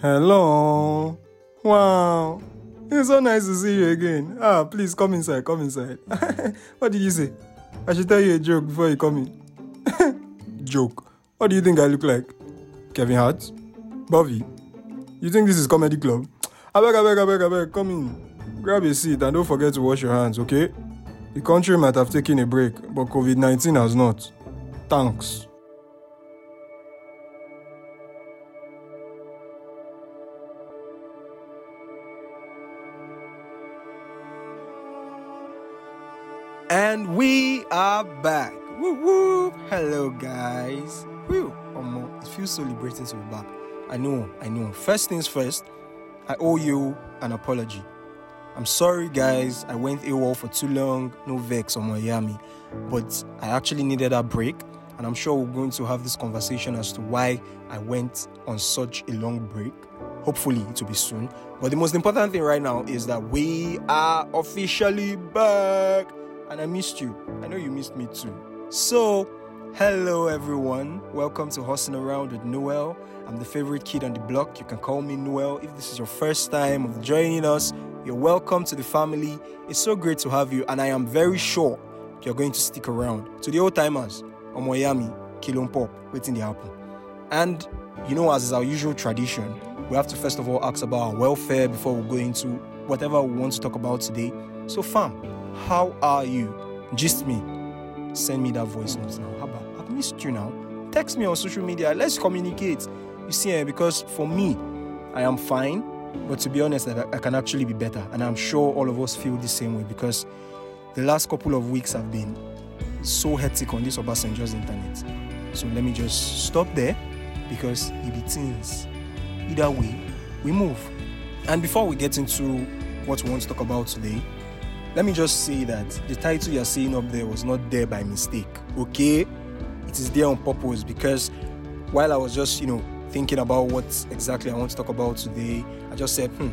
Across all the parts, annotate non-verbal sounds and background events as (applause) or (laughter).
Hello. Wow. It's so nice to see you again. Ah, please come inside. Come inside. (laughs) what did you say? I should tell you a joke before you come in. (laughs) joke. What do you think I look like? Kevin Hart? Bobby? You think this is comedy club? I beg, I beg, I beg, I beg. Come in. Grab a seat and don't forget to wash your hands, okay? The country might have taken a break, but COVID 19 has not. Thanks. And we are back. Woo woo. Hello, guys. Woo. Um, it feels so liberating to be back. I know, I know. First things first, I owe you an apology. I'm sorry, guys. I went AWOL for too long. No vex on Miami. But I actually needed a break. And I'm sure we're going to have this conversation as to why I went on such a long break. Hopefully, it will be soon. But the most important thing right now is that we are officially back. And I missed you. I know you missed me too. So, hello everyone. Welcome to Hustling Around with Noel. I'm the favorite kid on the block. You can call me Noel. If this is your first time of joining us, you're welcome to the family. It's so great to have you, and I am very sure you're going to stick around. To the old timers, Omoyami, Kilon Pop, waiting the happen. And you know, as is our usual tradition, we have to first of all ask about our welfare before we go into whatever we want to talk about today. So, fam, how are you? Just me. Send me that voice note now. How about? I've missed you now. Text me on social media. Let's communicate. You see, eh, because for me, I am fine. But to be honest, I, I can actually be better. And I'm sure all of us feel the same way because the last couple of weeks have been so hectic on this Obasanjo's internet. So let me just stop there because it be things. Either way, we move. And before we get into what we want to talk about today, let me just say that the title you're seeing up there was not there by mistake, okay? It is there on purpose because while I was just, you know, thinking about what exactly I want to talk about today, I just said, hmm,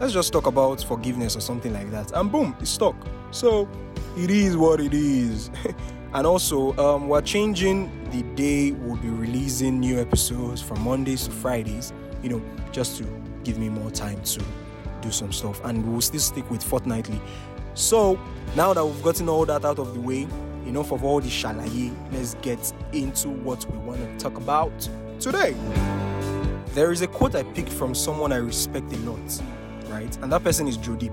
let's just talk about forgiveness or something like that. And boom, it's stuck. So it is what it is. (laughs) and also, um, we're changing the day we'll be releasing new episodes from Mondays to Fridays, you know, just to give me more time to do some stuff. And we'll still stick with fortnightly. So now that we've gotten all that out of the way, enough of all the shalaye, let's get into what we want to talk about today. There is a quote I picked from someone I respect a lot, right? And that person is Jodip.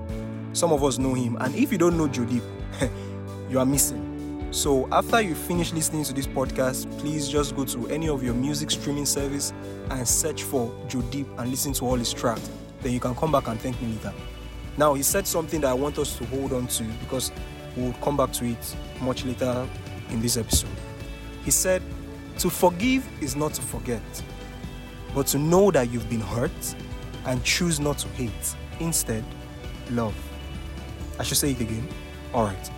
Some of us know him, and if you don't know Jodip, (laughs) you are missing. So after you finish listening to this podcast, please just go to any of your music streaming service and search for Jodip and listen to all his tracks. Then you can come back and thank me later. Now, he said something that I want us to hold on to because we'll come back to it much later in this episode. He said, To forgive is not to forget, but to know that you've been hurt and choose not to hate. Instead, love. I should say it again. All right.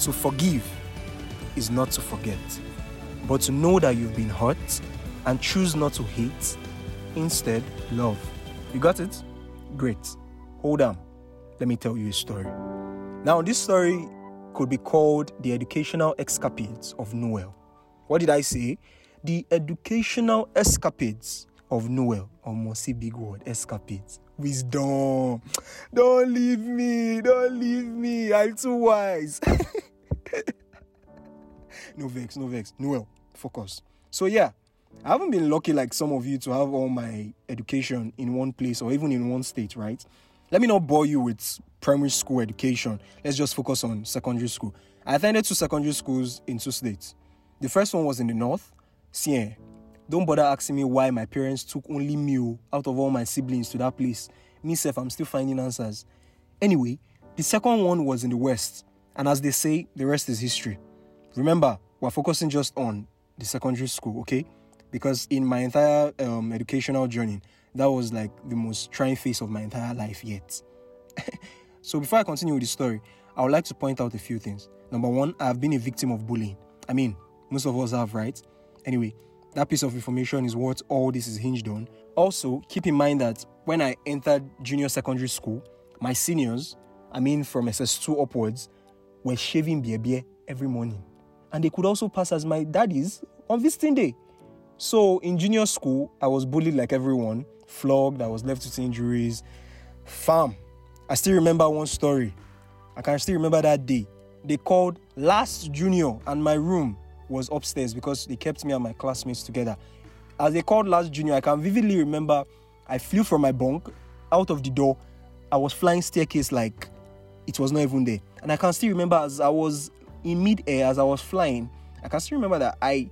To forgive is not to forget, but to know that you've been hurt and choose not to hate. Instead, love. You got it? Great. Hold on let me tell you a story. Now, this story could be called The Educational Escapades of Noel. What did I say? The Educational Escapades of Noel. Almost say big word, escapades. Wisdom. (tsk) Don't leave me. Don't leave me. I'm too wise. (laughs) no vex, no vex. Noel, focus. So, yeah, I haven't been lucky like some of you to have all my education in one place or even in one state, right? Let me not bore you with primary school education. Let's just focus on secondary school. I attended two secondary schools in two states. The first one was in the north, Sien. Don't bother asking me why my parents took only me oh, out of all my siblings to that place. Myself, I'm still finding answers. Anyway, the second one was in the west, and as they say, the rest is history. Remember, we're focusing just on the secondary school, okay? Because in my entire um, educational journey, that was like the most trying phase of my entire life yet. (laughs) so before I continue with the story, I would like to point out a few things. Number one, I have been a victim of bullying. I mean, most of us have, right? Anyway, that piece of information is what all this is hinged on. Also, keep in mind that when I entered junior secondary school, my seniors, I mean from SS2 upwards, were shaving beer beer every morning. And they could also pass as my daddies on visiting day. So in junior school, I was bullied like everyone, flogged, I was left with injuries. Fam, I still remember one story. I can still remember that day. They called last junior, and my room was upstairs because they kept me and my classmates together. As they called last junior, I can vividly remember I flew from my bunk out of the door. I was flying staircase like it was not even there. And I can still remember as I was in mid-air, as I was flying, I can still remember that I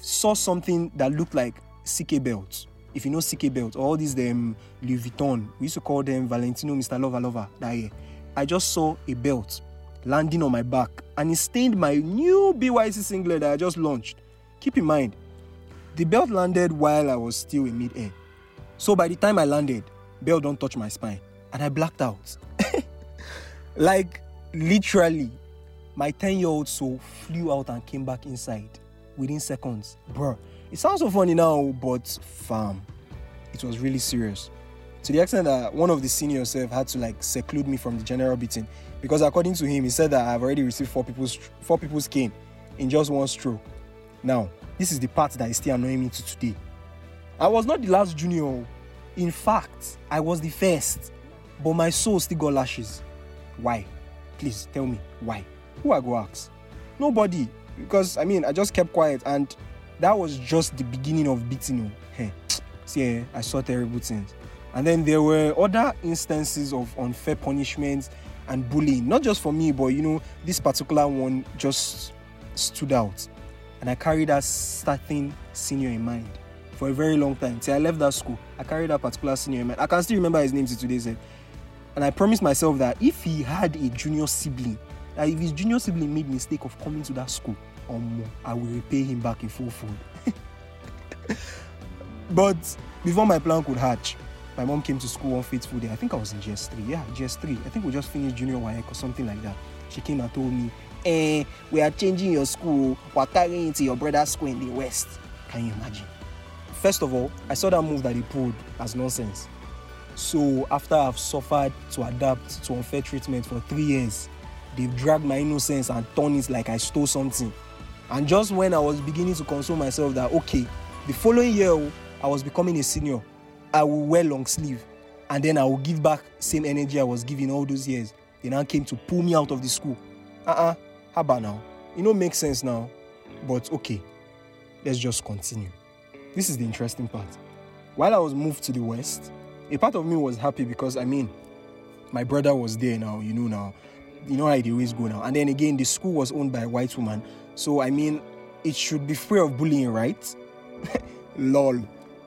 saw something that looked like CK belts. If you know CK belts, all these them Louis Vuitton, we used to call them Valentino Mr. Lover Lover that year. I just saw a belt landing on my back and it stained my new BYC singlet that I just launched. Keep in mind, the belt landed while I was still in mid-air. So by the time I landed, belt don't touch my spine and I blacked out. (laughs) like literally, my 10-year-old soul flew out and came back inside within seconds. Bruh, it sounds so funny now, but fam, it was really serious. To the extent that one of the seniors had to like seclude me from the general beating because according to him, he said that I've already received four people's four people's cane in just one stroke. Now, this is the part that is still annoying me to today. I was not the last junior. In fact, I was the first. But my soul still got lashes. Why? Please tell me why. Who I go ask? Nobody. Because I mean I just kept quiet and that was just the beginning of beating. Hey, (tsk) see, eh, I saw terrible things. And then there were other instances of unfair punishments and bullying. Not just for me, but you know, this particular one just stood out and I carried that starting senior in mind for a very long time. Till I left that school, I carried that particular senior in mind. I can still remember his name to today's day. And I promised myself that if he had a junior sibling, that if his junior sibling made mistake of coming to that school, um, I will repay him back in full food. (laughs) but before my plan could hatch, my mom came to school one fateful day. I think I was in JS3. Yeah, JS3. I think we just finished junior WAEC or something like that. She came and told me, eh, we are changing your school, we're carrying to your brother's school in the West. Can you imagine? First of all, I saw that move that he pulled as nonsense. So after I've suffered to adapt to unfair treatment for three years, they've dragged my innocence and turned it like I stole something. And just when I was beginning to console myself that okay, the following year oh, I was becoming a senior, I will wear long sleeve and then I will give back same energy I was giving all those years. They now came to pull me out of the school. Uh-uh, how about now? It don't make sense now. But okay, let's just continue. This is the interesting part. While I was moved to the West, a part of me was happy because I mean, my brother was there now, you know now. You know how they always go now. And then again, the school was owned by a white woman. So I mean, it should be free of bullying, right? (laughs) Lol.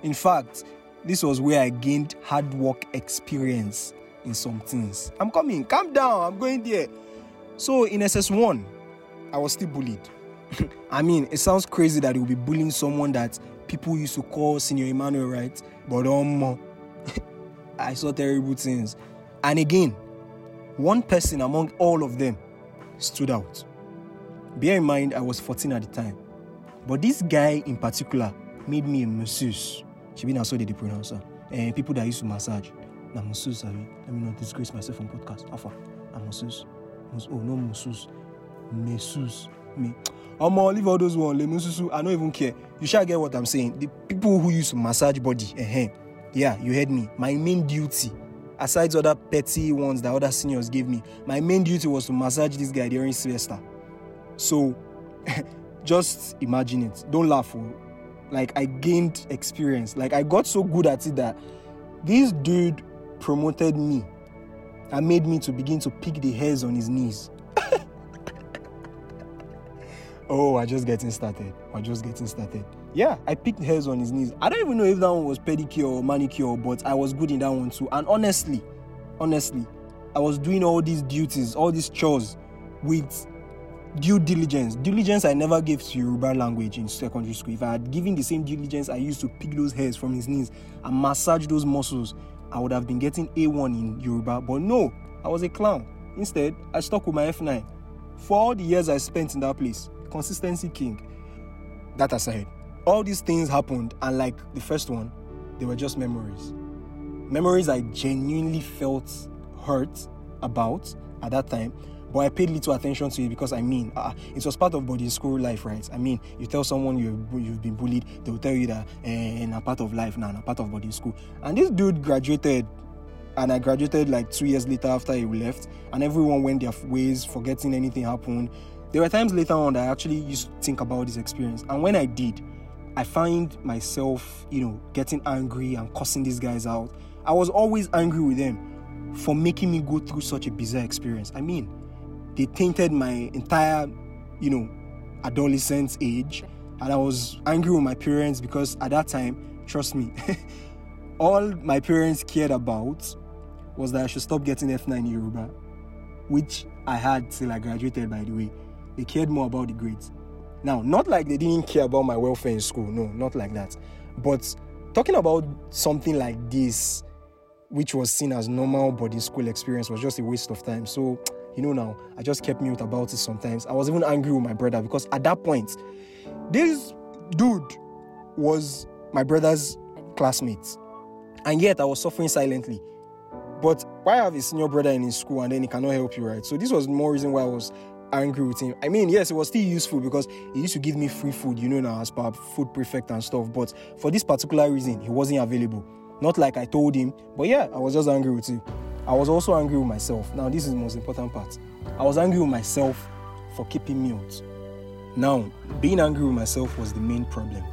In fact, this was where I gained hard work experience in some things. I'm coming, calm down, I'm going there. So in SS1, I was still bullied. (laughs) I mean, it sounds crazy that you'll be bullying someone that people used to call Senior Emmanuel, right? But um, (laughs) I saw terrible things. And again, one person among all of them stood out. Bear in mind, I was 14 at the time. But this guy in particular made me a masseuse. She been also the pronouncer. And eh, people that used to massage. Now masseuse, let me not disgrace myself on podcast. Alpha, I'm masseuse oh no musus mesus me omo leave all those one le mususu i don't even care you shall get what i'm saying the people who use massage body uh-huh. yeah you heard me my main duty aside other petty ones that other seniors gave me my main duty was to massage this guy during semester so (laughs) just imagine it don't laugh oh. like i gained experience like i got so good at it that this dude promoted me and made me to begin to pick the hairs on his knees. (laughs) oh, we're just getting started. We're just getting started. Yeah, I picked hairs on his knees. I don't even know if that one was pedicure or manicure, but I was good in that one too. And honestly, honestly, I was doing all these duties, all these chores with due diligence. Diligence I never gave to Yoruba language in secondary school. If I had given the same diligence I used to pick those hairs from his knees and massage those muscles, I would have been getting A1 in Yoruba, but no, I was a clown. Instead, I stuck with my F9. For all the years I spent in that place, consistency king. That aside, all these things happened, and like the first one, they were just memories. Memories I genuinely felt hurt about at that time, but I paid little attention to it because I mean, uh, it was part of boarding school life, right? I mean, you tell someone you've, you've been bullied, they'll tell you that eh, a part of life now, nah, a part of boarding school. And this dude graduated, and I graduated like two years later after he left, and everyone went their ways, forgetting anything happened. There were times later on that I actually used to think about this experience, and when I did, I find myself, you know, getting angry and cussing these guys out. I was always angry with them for making me go through such a bizarre experience. I mean, they tainted my entire, you know, adolescent age. And I was angry with my parents because at that time, trust me, (laughs) all my parents cared about was that I should stop getting F9 in Yoruba, which I had till I graduated, by the way. They cared more about the grades. Now, not like they didn't care about my welfare in school, no, not like that. But talking about something like this, which was seen as normal body school experience, was just a waste of time. So, you know, now I just kept mute about it sometimes. I was even angry with my brother because at that point, this dude was my brother's classmate, and yet I was suffering silently. But why have a senior brother in his school and then he cannot help you, right? So this was more reason why I was angry with him. I mean, yes, it was still useful because he used to give me free food, you know, now as per food prefect and stuff. But for this particular reason, he wasn't available. Not like I told him, but yeah, I was just angry with him. I was also angry with myself. Now, this is the most important part. I was angry with myself for keeping mute. Now, being angry with myself was the main problem.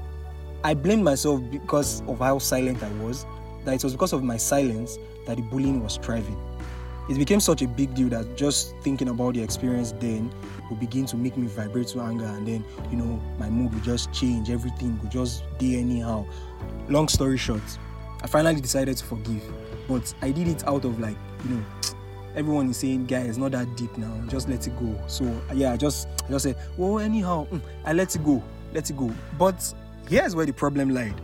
I blamed myself because of how silent I was, that it was because of my silence that the bullying was thriving. It became such a big deal that just thinking about the experience then would begin to make me vibrate to anger, and then, you know, my mood would just change, everything would just be anyhow. Long story short, I finally decided to forgive but I did it out of like, you know, everyone is saying, guys, not that deep now. Just let it go. So yeah, I just I just said, well, anyhow, mm, I let it go, let it go. But here's where the problem lied.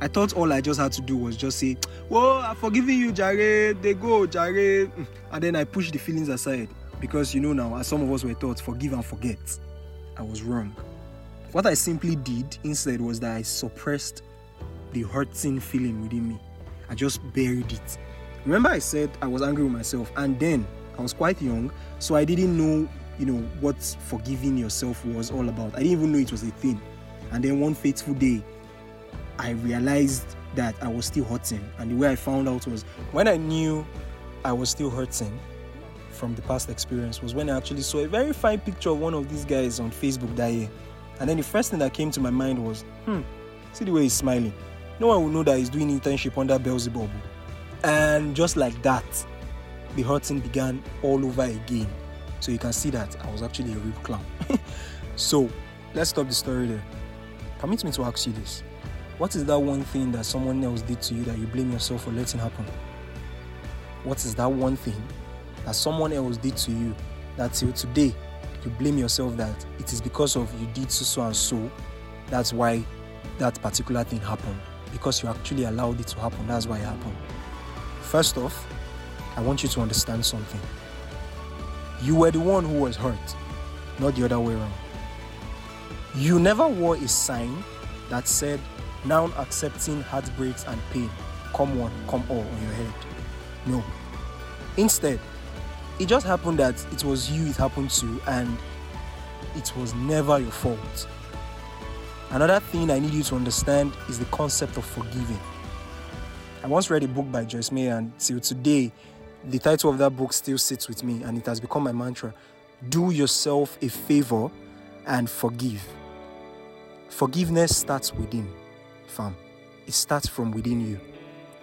I thought all I just had to do was just say, well, I'm forgiving you, Jared. They go, Jared. Mm. And then I pushed the feelings aside because you know now, as some of us were taught, forgive and forget. I was wrong. What I simply did instead was that I suppressed the hurting feeling within me. I just buried it. Remember, I said I was angry with myself, and then I was quite young, so I didn't know, you know, what forgiving yourself was all about. I didn't even know it was a thing. And then one fateful day, I realized that I was still hurting. And the way I found out was when I knew I was still hurting from the past experience was when I actually saw a very fine picture of one of these guys on Facebook that year. And then the first thing that came to my mind was, hmm, see the way he's smiling no one will know that he's doing internship under Beelzebub. And just like that, the hurting began all over again. So you can see that I was actually a real clown. (laughs) so let's stop the story there. Permit me to ask you this. What is that one thing that someone else did to you that you blame yourself for letting happen? What is that one thing that someone else did to you that till today you blame yourself that it is because of you did so, so and so that's why that particular thing happened? Because you actually allowed it to happen. That's why it happened. First off, I want you to understand something. You were the one who was hurt, not the other way around. You never wore a sign that said, now accepting heartbreaks and pain, come one, come all on your head. No. Instead, it just happened that it was you it happened to, and it was never your fault. Another thing I need you to understand is the concept of forgiving. I once read a book by Joyce Meyer, and till today, the title of that book still sits with me, and it has become my mantra Do yourself a favor and forgive. Forgiveness starts within, fam. It starts from within you.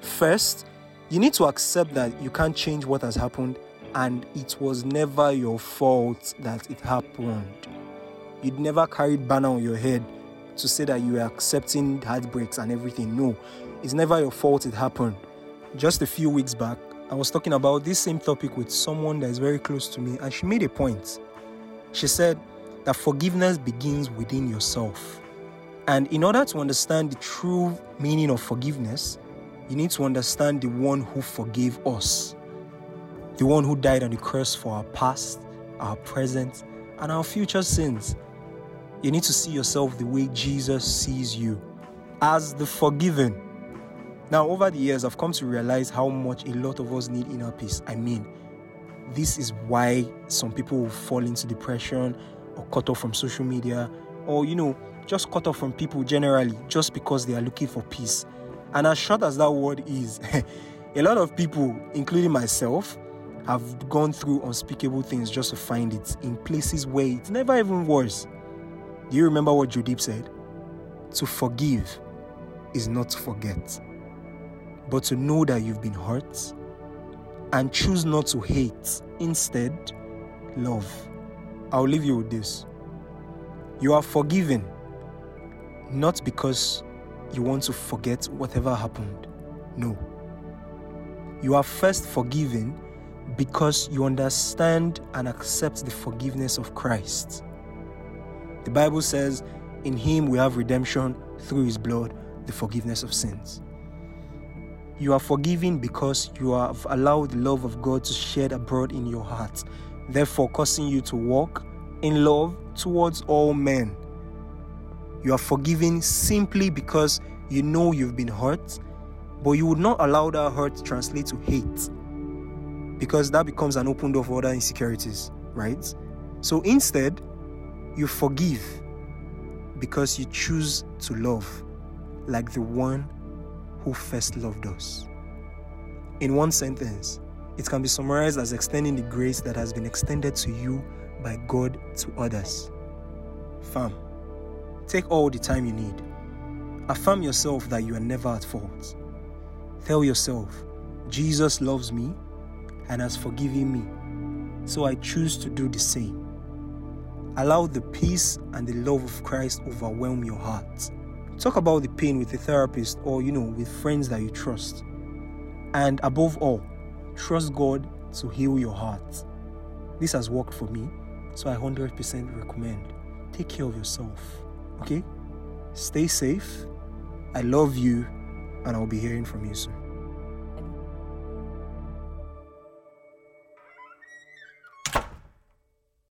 First, you need to accept that you can't change what has happened, and it was never your fault that it happened. You'd never carried banner on your head to say that you are accepting heartbreaks and everything. No, it's never your fault it happened. Just a few weeks back, I was talking about this same topic with someone that is very close to me, and she made a point. She said that forgiveness begins within yourself. And in order to understand the true meaning of forgiveness, you need to understand the one who forgave us, the one who died on the cross for our past, our present, and our future sins. You need to see yourself the way Jesus sees you as the forgiven. Now, over the years, I've come to realize how much a lot of us need inner peace. I mean, this is why some people will fall into depression or cut off from social media or, you know, just cut off from people generally just because they are looking for peace. And as short as that word is, (laughs) a lot of people, including myself, have gone through unspeakable things just to find it in places where it never even was. Do you remember what Jodip said? To forgive is not to forget, but to know that you've been hurt and choose not to hate. Instead, love. I'll leave you with this. You are forgiven not because you want to forget whatever happened. No. You are first forgiven because you understand and accept the forgiveness of Christ. The Bible says, In Him we have redemption through His blood, the forgiveness of sins. You are forgiven because you have allowed the love of God to shed abroad in your heart, therefore, causing you to walk in love towards all men. You are forgiven simply because you know you've been hurt, but you would not allow that hurt to translate to hate because that becomes an open door for other insecurities, right? So instead, you forgive because you choose to love like the one who first loved us. In one sentence, it can be summarized as extending the grace that has been extended to you by God to others. Fam, take all the time you need. Affirm yourself that you are never at fault. Tell yourself, Jesus loves me and has forgiven me, so I choose to do the same. Allow the peace and the love of Christ overwhelm your heart. Talk about the pain with a therapist or, you know, with friends that you trust. And above all, trust God to heal your heart. This has worked for me, so I 100% recommend. Take care of yourself, okay? Stay safe. I love you, and I'll be hearing from you soon.